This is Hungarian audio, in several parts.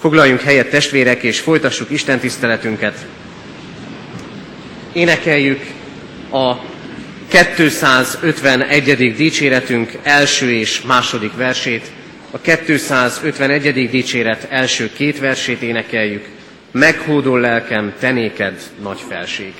Foglaljunk helyet testvérek, és folytassuk Isten tiszteletünket. Énekeljük a 251. dicséretünk első és második versét. A 251. dicséret első két versét énekeljük. Meghódol lelkem, tenéked nagy felség.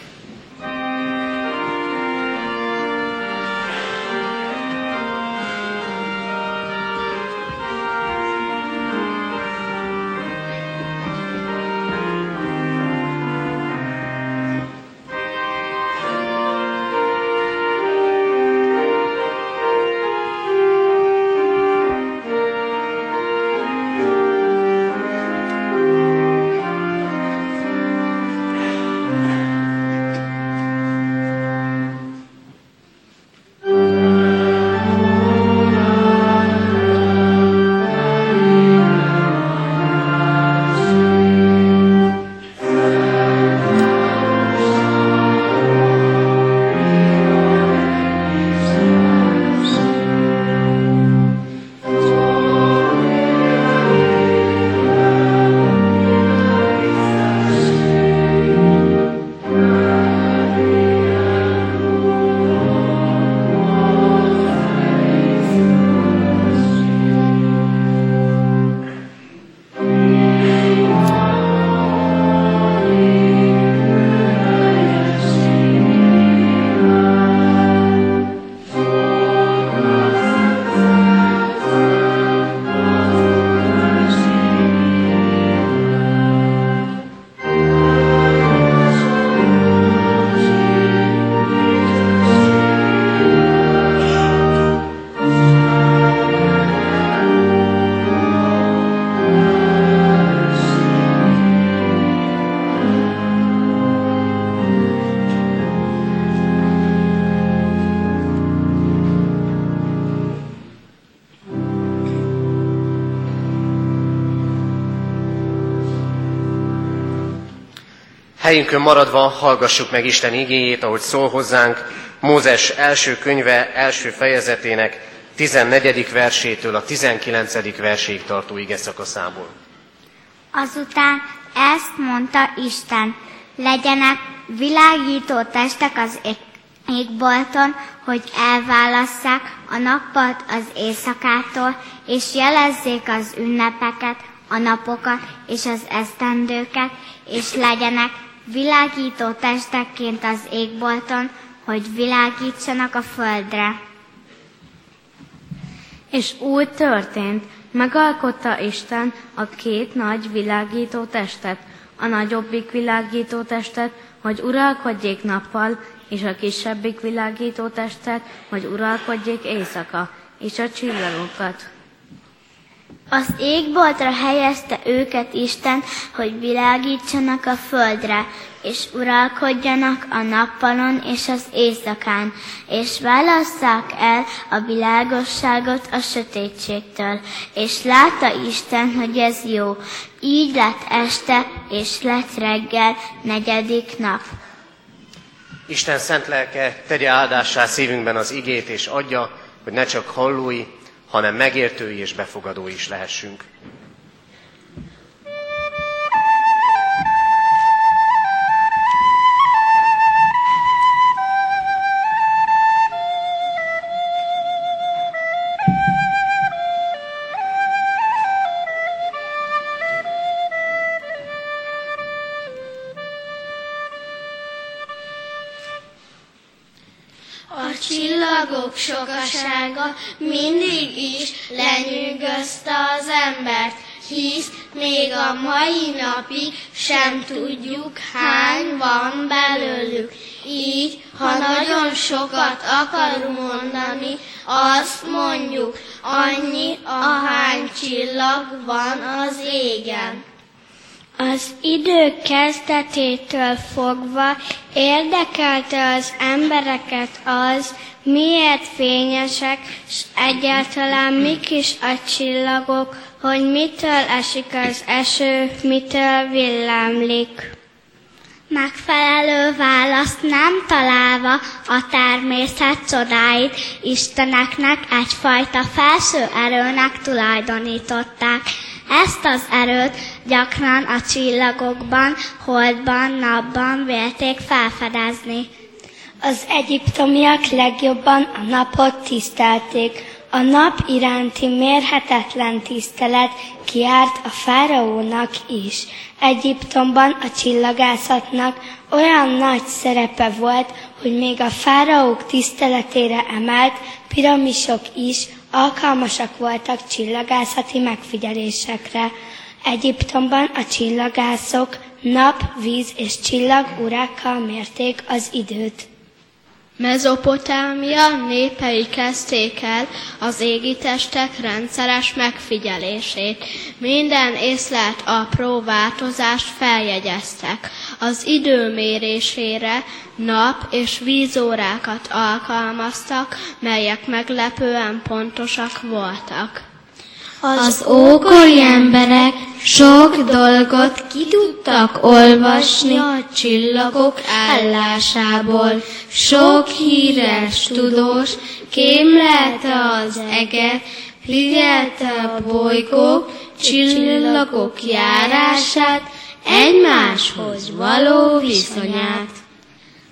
Helyünkön maradva hallgassuk meg Isten igéjét, ahogy szól hozzánk, Mózes első könyve első fejezetének 14. versétől a 19. verséig tartó ige szakaszából. Azután ezt mondta Isten, legyenek világító testek az égbolton, hogy elválasszák a nappalt az éjszakától, és jelezzék az ünnepeket, a napokat és az esztendőket, és legyenek világító testekként az égbolton, hogy világítsanak a földre. És úgy történt, megalkotta Isten a két nagy világító testet, a nagyobbik világító testet, hogy uralkodjék nappal, és a kisebbik világító testet, hogy uralkodjék éjszaka, és a csillagokat. Az égboltra helyezte őket Isten, hogy világítsanak a földre, és uralkodjanak a nappalon és az éjszakán, és válasszák el a világosságot a sötétségtől. És látta Isten, hogy ez jó. Így lett este, és lett reggel, negyedik nap. Isten szent lelke tegye áldássá szívünkben az igét, és adja, hogy ne csak hallói, hanem megértői és befogadói is lehessünk. Sokasága mindig is lenyűgözte az embert, hisz még a mai napig sem tudjuk, hány van belőlük. Így, ha nagyon sokat akarunk mondani, azt mondjuk, annyi, ahány csillag van az égen. Az idő kezdetétől fogva érdekelte az embereket az, miért fényesek, s egyáltalán mik is a csillagok, hogy mitől esik az eső, mitől villámlik. Megfelelő választ nem találva a természet csodáit Isteneknek egyfajta felső erőnek tulajdonították, Ezt az erőt gyakran a csillagokban, holdban, napban vélték felfedezni. Az egyiptomiak legjobban a napot tisztelték. A nap iránti mérhetetlen tisztelet kiárt a fáraónak is. Egyiptomban a csillagászatnak olyan nagy szerepe volt, hogy még a fáraók tiszteletére emelt piramisok is alkalmasak voltak csillagászati megfigyelésekre. Egyiptomban a csillagászok nap, víz és csillag urákkal mérték az időt. Mezopotámia népei kezdték el az égitestek rendszeres megfigyelését. Minden észlelt apró változást feljegyeztek. Az időmérésére nap- és vízórákat alkalmaztak, melyek meglepően pontosak voltak. Az ókori emberek sok dolgot ki tudtak olvasni a csillagok állásából. Sok híres tudós kémlelte az eget, figyelte a bolygók, csillagok járását, egymáshoz való viszonyát.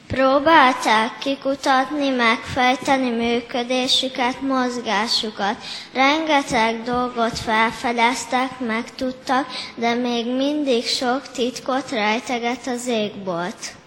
Próbálták kikutatni, megfejteni működésüket, mozgásukat. Rengeteg dolgot felfedeztek, megtudtak, de még mindig sok titkot rejteget az égbolt.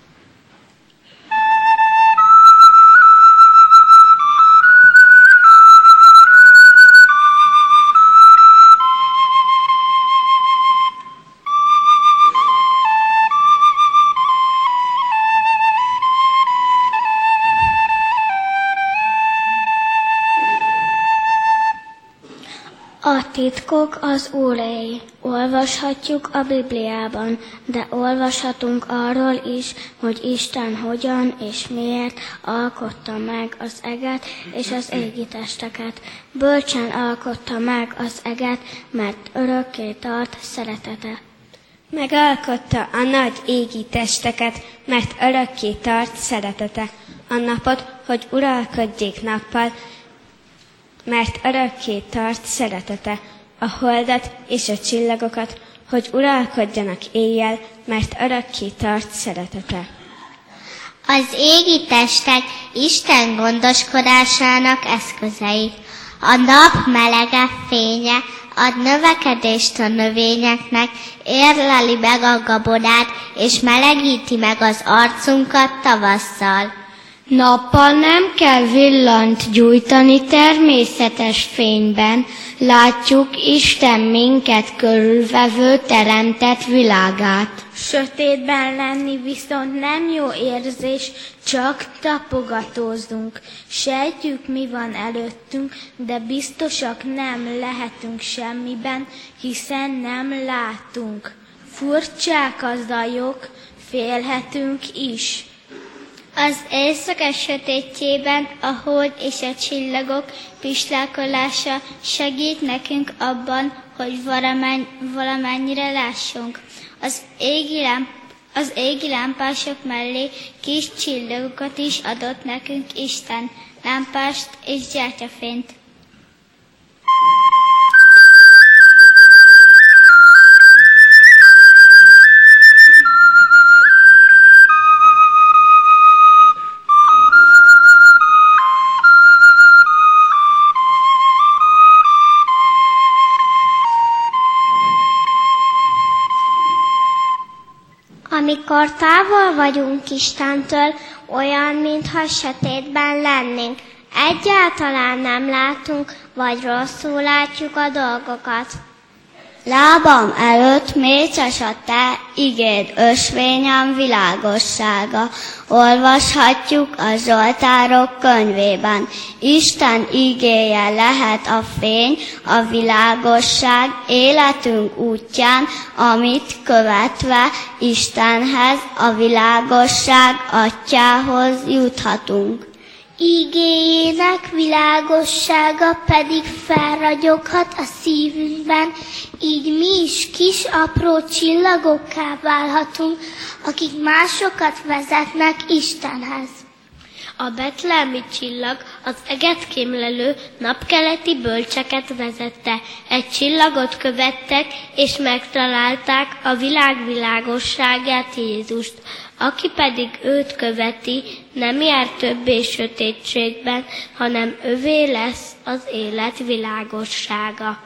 Titkok az Úréi. Olvashatjuk a Bibliában, de olvashatunk arról is, hogy Isten hogyan és miért alkotta meg az eget és az égi testeket. Bölcsen alkotta meg az eget, mert örökké tart szeretete. Megalkotta a nagy égi testeket, mert örökké tart szeretete. A napot, hogy uralkodjék nappal, mert örökké tart szeretete, a holdat és a csillagokat, hogy uralkodjanak éjjel, mert örökké tart szeretete. Az égi testek Isten gondoskodásának eszközei. A nap melege fénye ad növekedést a növényeknek, érleli meg a gabonát, és melegíti meg az arcunkat tavasszal. Nappal nem kell villant gyújtani természetes fényben, látjuk Isten minket körülvevő teremtett világát. Sötétben lenni viszont nem jó érzés, csak tapogatózunk. Sejtjük, mi van előttünk, de biztosak nem lehetünk semmiben, hiszen nem látunk. Furcsák a zajok, félhetünk is. Az éjszaka sötétjében a hold és a csillagok pislákolása segít nekünk abban, hogy valamen, valamennyire lássunk. Az égi, lámp, az égi lámpások mellé kis csillagokat is adott nekünk Isten, lámpást és gyertyafényt. Amikor távol vagyunk Istentől, olyan, mintha sötétben lennénk. Egyáltalán nem látunk, vagy rosszul látjuk a dolgokat. Lábam előtt mécses a te igéd, ösvényem világossága. Olvashatjuk a Zsoltárok könyvében. Isten igéje lehet a fény, a világosság életünk útján, amit követve Istenhez, a világosság atyához juthatunk igéjének világossága pedig felragyoghat a szívünkben, így mi is kis apró csillagokká válhatunk, akik másokat vezetnek Istenhez. A betlemi csillag az eget kémlelő napkeleti bölcseket vezette. Egy csillagot követtek, és megtalálták a világ világosságát Jézust. Aki pedig őt követi, nem jár többé sötétségben, hanem övé lesz az élet világossága.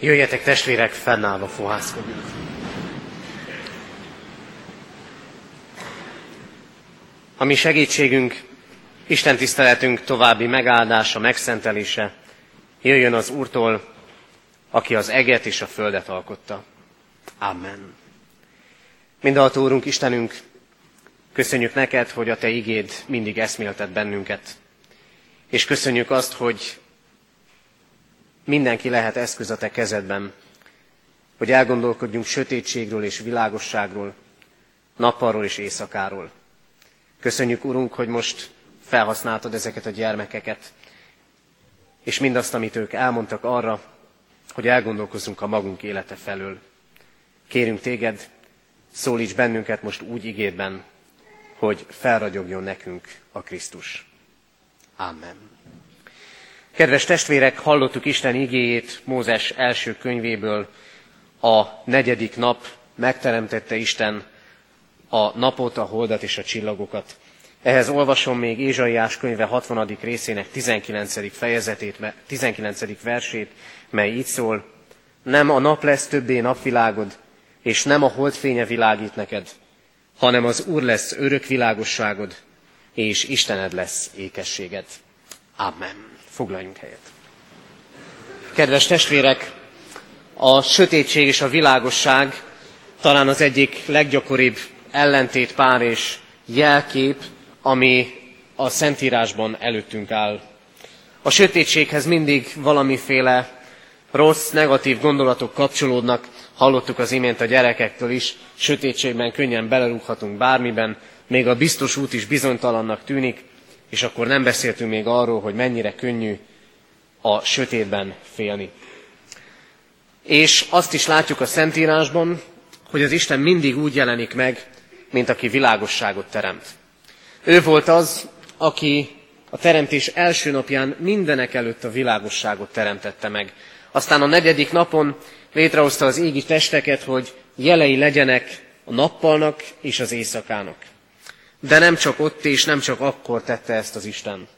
Jöjjetek testvérek, fennállva fohászkodjunk. A mi segítségünk, Isten tiszteletünk további megáldása, megszentelése jöjjön az Úrtól, aki az eget és a földet alkotta. Amen. Mindenható Úrunk, Istenünk, köszönjük neked, hogy a Te igéd mindig eszméltet bennünket. És köszönjük azt, hogy Mindenki lehet eszköz a te kezedben, hogy elgondolkodjunk sötétségről és világosságról, nappalról és éjszakáról. Köszönjük, Urunk, hogy most felhasználtad ezeket a gyermekeket, és mindazt, amit ők elmondtak arra, hogy elgondolkozzunk a magunk élete felől. Kérünk téged, szólíts bennünket most úgy igédben, hogy felragyogjon nekünk a Krisztus. Amen. Kedves testvérek, hallottuk Isten igéjét Mózes első könyvéből. A negyedik nap megteremtette Isten a napot, a holdat és a csillagokat. Ehhez olvasom még Ézsaiás könyve 60. részének 19. fejezetét, 19. versét, mely így szól, nem a nap lesz többé napvilágod, és nem a holdfénye világít neked, hanem az Úr lesz örök világosságod, és Istened lesz ékességed. Amen. Foglaljunk helyet. Kedves testvérek, a sötétség és a világosság talán az egyik leggyakoribb ellentétpár és jelkép, ami a Szentírásban előttünk áll. A sötétséghez mindig valamiféle rossz, negatív gondolatok kapcsolódnak, hallottuk az imént a gyerekektől is, sötétségben könnyen belerúghatunk bármiben, még a biztos út is bizonytalannak tűnik, és akkor nem beszéltünk még arról, hogy mennyire könnyű a sötétben félni. És azt is látjuk a Szentírásban, hogy az Isten mindig úgy jelenik meg, mint aki világosságot teremt. Ő volt az, aki a teremtés első napján mindenek előtt a világosságot teremtette meg. Aztán a negyedik napon létrehozta az égi testeket, hogy jelei legyenek a nappalnak és az éjszakának. De nem csak ott és nem csak akkor tette ezt az Isten,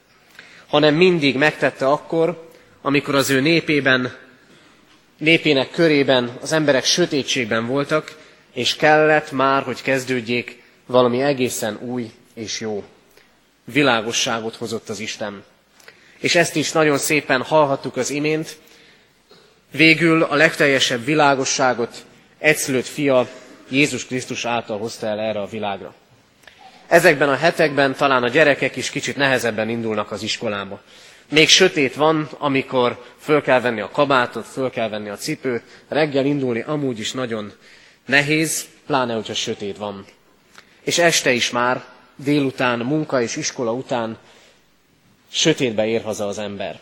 hanem mindig megtette akkor, amikor az ő népében, népének körében az emberek sötétségben voltak, és kellett már, hogy kezdődjék valami egészen új és jó. Világosságot hozott az Isten. És ezt is nagyon szépen hallhattuk az imént. Végül a legteljesebb világosságot egyszülött fia Jézus Krisztus által hozta el erre a világra. Ezekben a hetekben talán a gyerekek is kicsit nehezebben indulnak az iskolába. Még sötét van, amikor föl kell venni a kabátot, föl kell venni a cipőt, reggel indulni amúgy is nagyon nehéz, pláne, hogyha sötét van. És este is már, délután, munka és iskola után sötétbe ér haza az ember.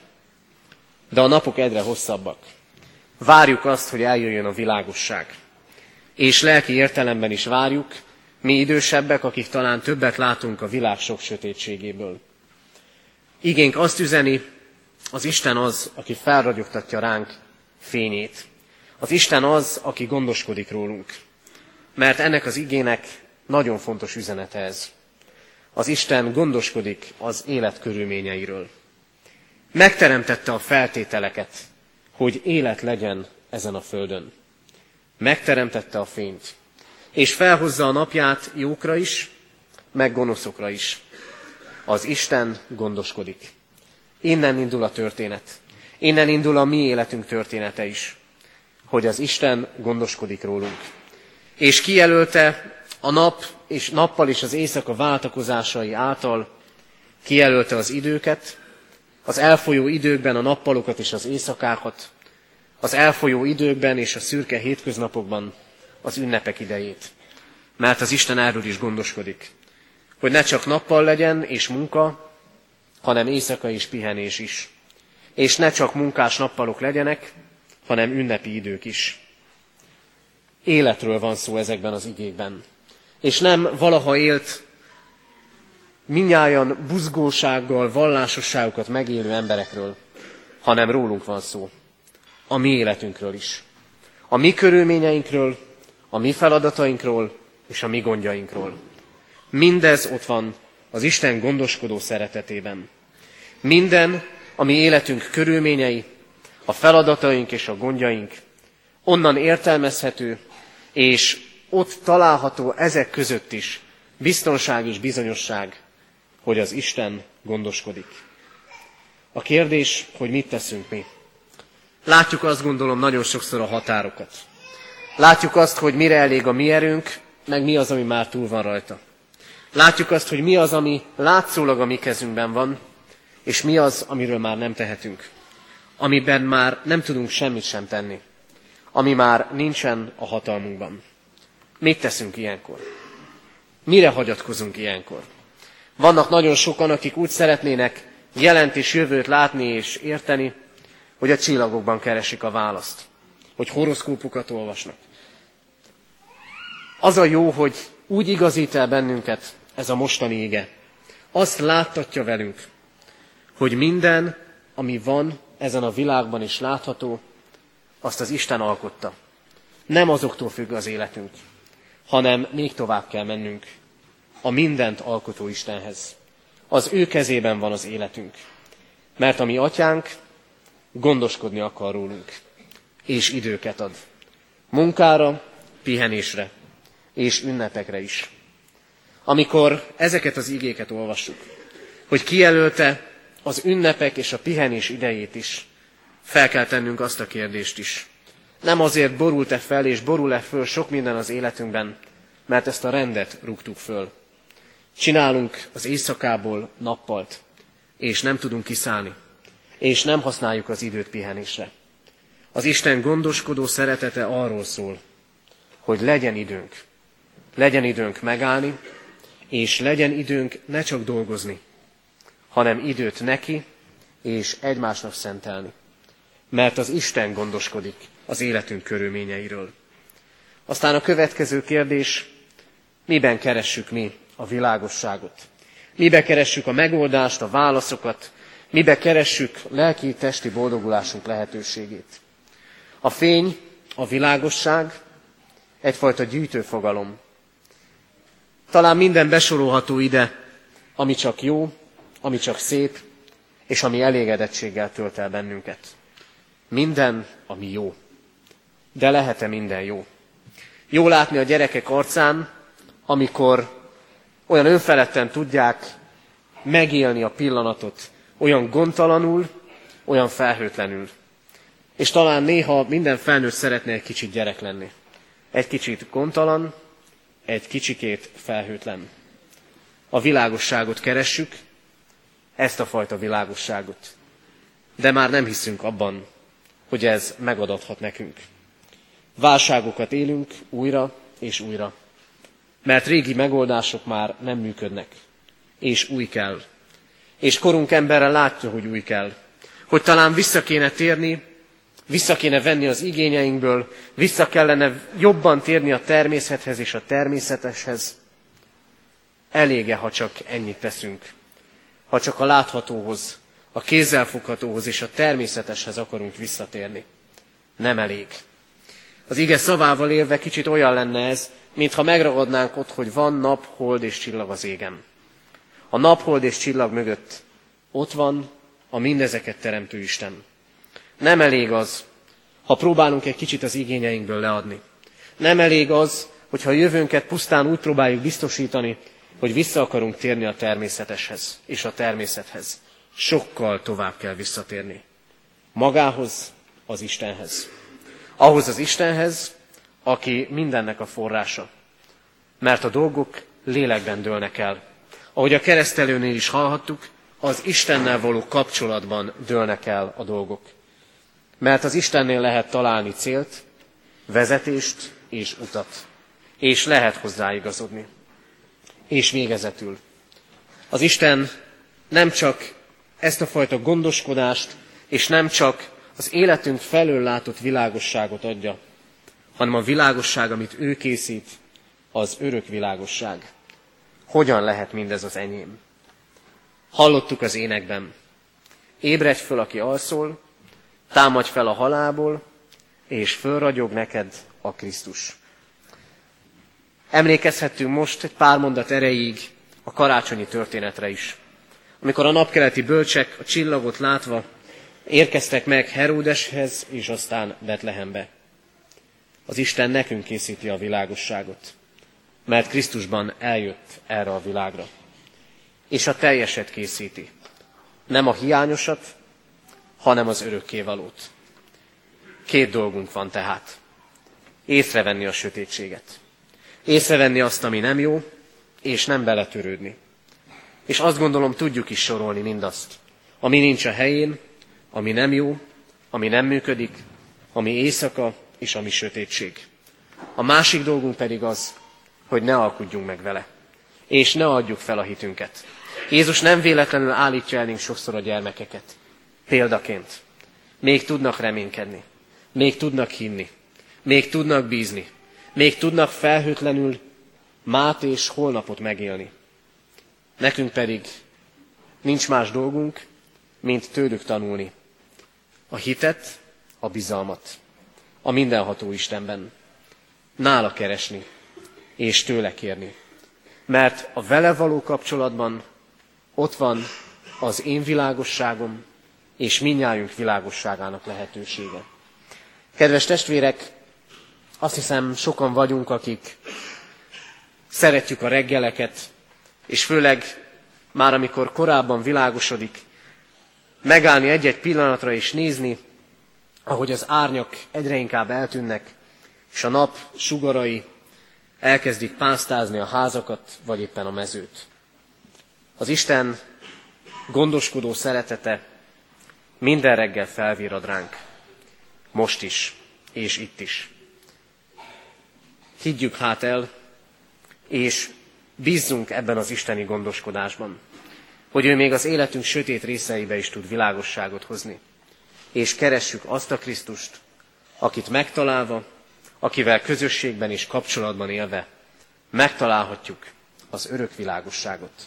De a napok egyre hosszabbak. Várjuk azt, hogy eljöjjön a világosság. És lelki értelemben is várjuk, mi idősebbek, akik talán többet látunk a világ sok sötétségéből. Igénk azt üzeni, az Isten az, aki felragyogtatja ránk fényét. Az Isten az, aki gondoskodik rólunk. Mert ennek az igének nagyon fontos üzenete ez. Az Isten gondoskodik az élet körülményeiről. Megteremtette a feltételeket, hogy élet legyen ezen a földön. Megteremtette a fényt, és felhozza a napját jókra is, meg gonoszokra is. Az Isten gondoskodik. Innen indul a történet. Innen indul a mi életünk története is, hogy az Isten gondoskodik rólunk. És kijelölte a nap és nappal és az éjszaka váltakozásai által, kijelölte az időket, az elfolyó időkben a nappalokat és az éjszakákat, az elfolyó időkben és a szürke hétköznapokban az ünnepek idejét. Mert az Isten erről is gondoskodik, hogy ne csak nappal legyen és munka, hanem éjszaka és pihenés is. És ne csak munkás nappalok legyenek, hanem ünnepi idők is. Életről van szó ezekben az igékben. És nem valaha élt, minnyáján buzgósággal, vallásosságokat megélő emberekről, hanem rólunk van szó. A mi életünkről is. A mi körülményeinkről, a mi feladatainkról és a mi gondjainkról. Mindez ott van az Isten gondoskodó szeretetében. Minden, ami életünk körülményei, a feladataink és a gondjaink onnan értelmezhető, és ott található ezek között is biztonság és bizonyosság, hogy az Isten gondoskodik. A kérdés, hogy mit teszünk mi. Látjuk azt gondolom nagyon sokszor a határokat. Látjuk azt, hogy mire elég a mi erőnk, meg mi az, ami már túl van rajta. Látjuk azt, hogy mi az, ami látszólag a mi kezünkben van, és mi az, amiről már nem tehetünk. Amiben már nem tudunk semmit sem tenni. Ami már nincsen a hatalmunkban. Mit teszünk ilyenkor? Mire hagyatkozunk ilyenkor? Vannak nagyon sokan, akik úgy szeretnének jelent és jövőt látni és érteni, hogy a csillagokban keresik a választ, hogy horoszkópukat olvasnak. Az a jó, hogy úgy igazít el bennünket ez a mostani ége. Azt láttatja velünk, hogy minden, ami van ezen a világban is látható, azt az Isten alkotta. Nem azoktól függ az életünk, hanem még tovább kell mennünk. a mindent alkotó Istenhez. Az ő kezében van az életünk. Mert a mi atyánk gondoskodni akar rólunk, és időket ad. Munkára, pihenésre, és ünnepekre is. Amikor ezeket az igéket olvassuk, hogy kijelölte az ünnepek és a pihenés idejét is, fel kell tennünk azt a kérdést is. Nem azért borult-e fel és borul-e föl sok minden az életünkben, mert ezt a rendet rúgtuk föl. Csinálunk az éjszakából nappalt, és nem tudunk kiszállni, és nem használjuk az időt pihenésre. Az Isten gondoskodó szeretete arról szól, hogy legyen időnk. Legyen időnk megállni, és legyen időnk ne csak dolgozni, hanem időt neki és egymásnak szentelni. Mert az Isten gondoskodik az életünk körülményeiről. Aztán a következő kérdés, miben keressük mi a világosságot? Mibe keressük a megoldást, a válaszokat? Mibe keressük lelki-testi boldogulásunk lehetőségét? A fény, a világosság egyfajta gyűjtőfogalom. Talán minden besorolható ide, ami csak jó, ami csak szép, és ami elégedettséggel tölt el bennünket. Minden, ami jó. De lehet-e minden jó? Jó látni a gyerekek arcán, amikor olyan önfeledten tudják megélni a pillanatot, olyan gondtalanul, olyan felhőtlenül. És talán néha minden felnőtt szeretne egy kicsit gyerek lenni. Egy kicsit gondtalan, egy kicsikét felhőtlen. A világosságot keressük, ezt a fajta világosságot. De már nem hiszünk abban, hogy ez megadathat nekünk. Válságokat élünk újra és újra, mert régi megoldások már nem működnek, és új kell. És korunk emberre látja, hogy új kell. Hogy talán vissza kéne térni, vissza kéne venni az igényeinkből, vissza kellene jobban térni a természethez és a természeteshez. Elége, ha csak ennyit teszünk ha csak a láthatóhoz, a kézzelfoghatóhoz és a természeteshez akarunk visszatérni. Nem elég. Az ige szavával élve kicsit olyan lenne ez, mintha megragadnánk ott, hogy van nap, hold és csillag az égen. A nap, hold és csillag mögött ott van a mindezeket teremtő Isten. Nem elég az, ha próbálunk egy kicsit az igényeinkből leadni. Nem elég az, hogyha a jövőnket pusztán úgy próbáljuk biztosítani, hogy vissza akarunk térni a természeteshez és a természethez. Sokkal tovább kell visszatérni. Magához, az Istenhez. Ahhoz az Istenhez, aki mindennek a forrása. Mert a dolgok lélekben dőlnek el. Ahogy a keresztelőnél is hallhattuk, az Istennel való kapcsolatban dőlnek el a dolgok. Mert az Istennél lehet találni célt, vezetést és utat. És lehet hozzáigazodni. És végezetül. Az Isten nem csak ezt a fajta gondoskodást, és nem csak az életünk felől látott világosságot adja, hanem a világosság, amit ő készít, az örök világosság. Hogyan lehet mindez az enyém? Hallottuk az énekben. Ébredj föl, aki alszol, támadj fel a halából, és fölragyog neked a Krisztus. Emlékezhetünk most egy pár mondat erejéig a karácsonyi történetre is. Amikor a napkeleti bölcsek a csillagot látva érkeztek meg Heródeshez és aztán Betlehembe. Az Isten nekünk készíti a világosságot, mert Krisztusban eljött erre a világra. És a teljeset készíti. Nem a hiányosat, hanem az örökkévalót. Két dolgunk van tehát. Észrevenni a sötétséget észrevenni azt, ami nem jó, és nem beletörődni. És azt gondolom, tudjuk is sorolni mindazt, ami nincs a helyén, ami nem jó, ami nem működik, ami éjszaka és ami sötétség. A másik dolgunk pedig az, hogy ne alkudjunk meg vele, és ne adjuk fel a hitünket. Jézus nem véletlenül állítja elénk sokszor a gyermekeket. Példaként. Még tudnak reménykedni, még tudnak hinni, még tudnak bízni, még tudnak felhőtlenül mát és holnapot megélni. Nekünk pedig nincs más dolgunk, mint tőlük tanulni. A hitet, a bizalmat, a mindenható Istenben. Nála keresni, és tőle kérni. mert a vele való kapcsolatban ott van az én világosságom és minnyájunk világosságának lehetősége. Kedves testvérek, azt hiszem sokan vagyunk, akik szeretjük a reggeleket, és főleg már amikor korábban világosodik, megállni egy-egy pillanatra és nézni, ahogy az árnyak egyre inkább eltűnnek, és a nap sugarai elkezdik pásztázni a házakat, vagy éppen a mezőt. Az Isten gondoskodó szeretete minden reggel felvirad ránk. Most is, és itt is. Higgyük hát el, és bízzunk ebben az isteni gondoskodásban, hogy ő még az életünk sötét részeibe is tud világosságot hozni. És keressük azt a Krisztust, akit megtalálva, akivel közösségben és kapcsolatban élve megtalálhatjuk az örök világosságot.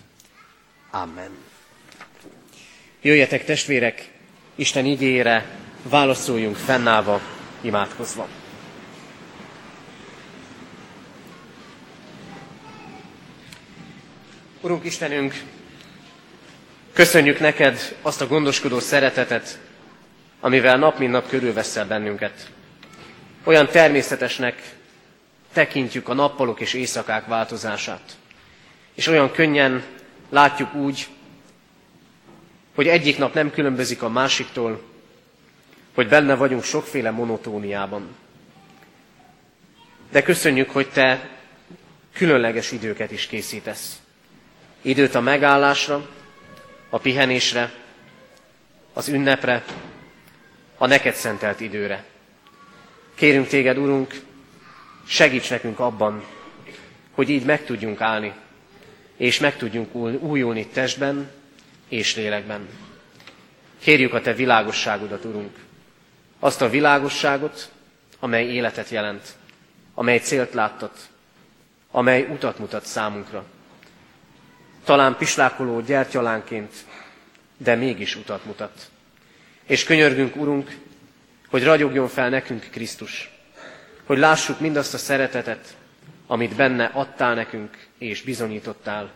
Amen. Jöjjetek testvérek, Isten igényére válaszoljunk fennállva, imádkozva. Urunk Istenünk, köszönjük neked azt a gondoskodó szeretetet, amivel nap mint nap körülveszel bennünket. Olyan természetesnek tekintjük a nappalok és éjszakák változását. És olyan könnyen látjuk úgy, hogy egyik nap nem különbözik a másiktól, hogy benne vagyunk sokféle monotóniában. De köszönjük, hogy te különleges időket is készítesz. Időt a megállásra, a pihenésre, az ünnepre, a neked szentelt időre. Kérünk téged, Urunk, segíts nekünk abban, hogy így meg tudjunk állni, és meg tudjunk újulni testben és lélekben. Kérjük a Te világosságodat, Urunk, azt a világosságot, amely életet jelent, amely célt láttat, amely utat mutat számunkra. Talán pislákoló gyertyalánként, de mégis utat mutat. És könyörgünk, Urunk, hogy ragyogjon fel nekünk Krisztus, hogy lássuk mindazt a szeretetet, amit benne adtál nekünk és bizonyítottál,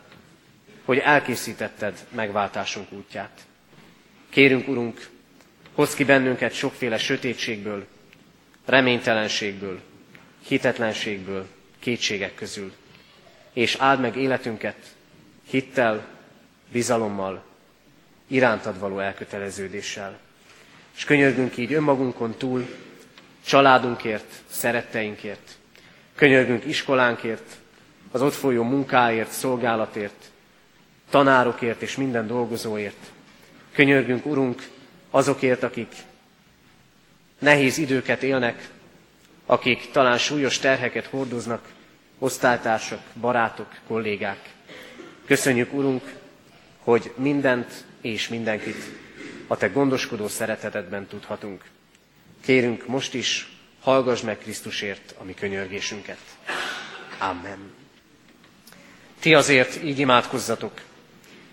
hogy elkészítetted megváltásunk útját. Kérünk, Urunk, hozz ki bennünket sokféle sötétségből, reménytelenségből, hitetlenségből, kétségek közül, és áld meg életünket hittel, bizalommal, irántad való elköteleződéssel. És könyörgünk így önmagunkon túl, családunkért, szeretteinkért. Könyörgünk iskolánkért, az ott folyó munkáért, szolgálatért, tanárokért és minden dolgozóért. Könyörgünk, Urunk, azokért, akik nehéz időket élnek, akik talán súlyos terheket hordoznak, osztálytársak, barátok, kollégák. Köszönjük, Urunk, hogy mindent és mindenkit a Te gondoskodó szeretetedben tudhatunk. Kérünk most is, hallgass meg Krisztusért a mi könyörgésünket. Amen. Ti azért így imádkozzatok.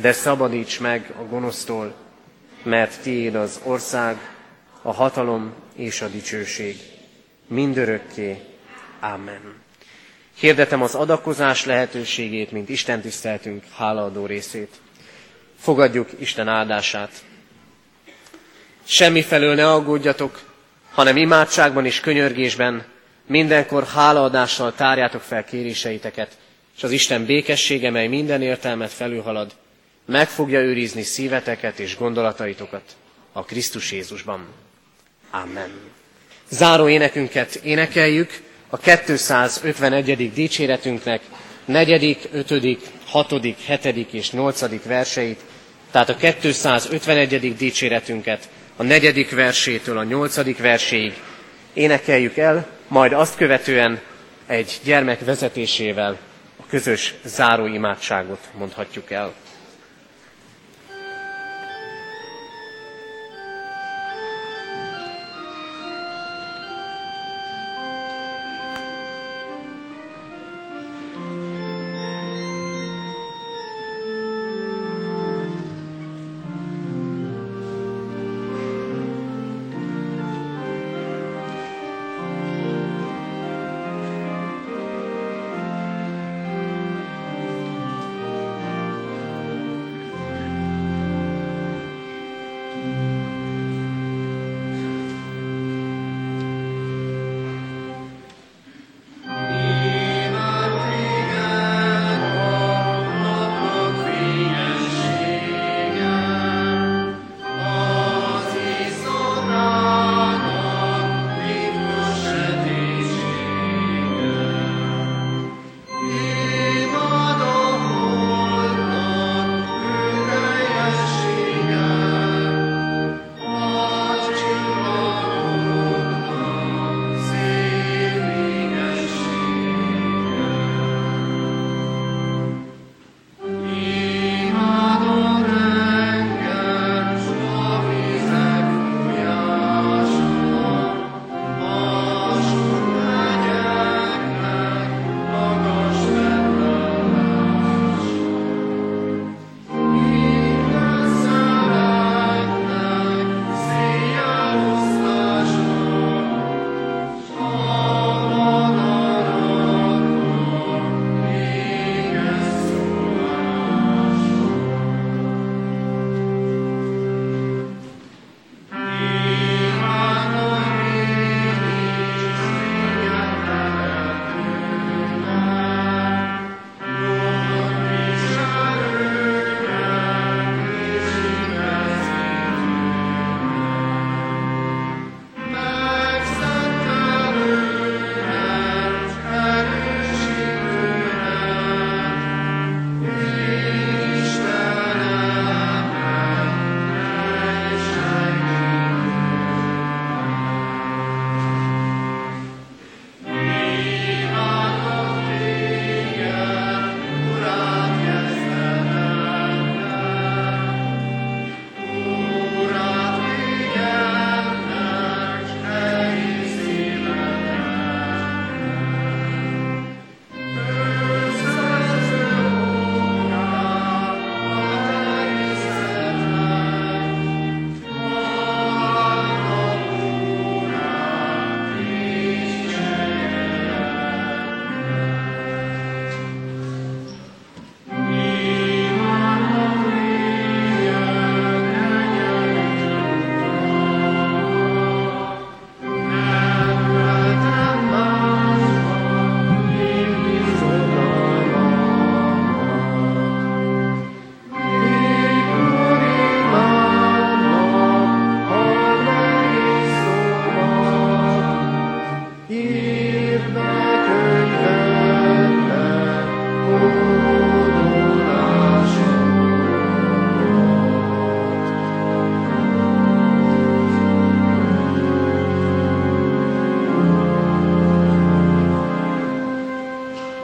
de szabadíts meg a gonosztól, mert tiéd az ország, a hatalom és a dicsőség. Mindörökké. Amen. Hirdetem az adakozás lehetőségét, mint Isten tiszteltünk hálaadó részét. Fogadjuk Isten áldását. Semmifelől ne aggódjatok, hanem imádságban és könyörgésben mindenkor hálaadással tárjátok fel kéréseiteket, és az Isten békessége, mely minden értelmet felülhalad, meg fogja őrizni szíveteket és gondolataitokat a Krisztus Jézusban. Amen. Záró énekünket énekeljük a 251. dicséretünknek 4., 5., 6., 7. és 8. verseit, tehát a 251. dicséretünket a negyedik versétől a nyolcadik verséig énekeljük el, majd azt követően egy gyermek vezetésével a közös záróimádságot mondhatjuk el.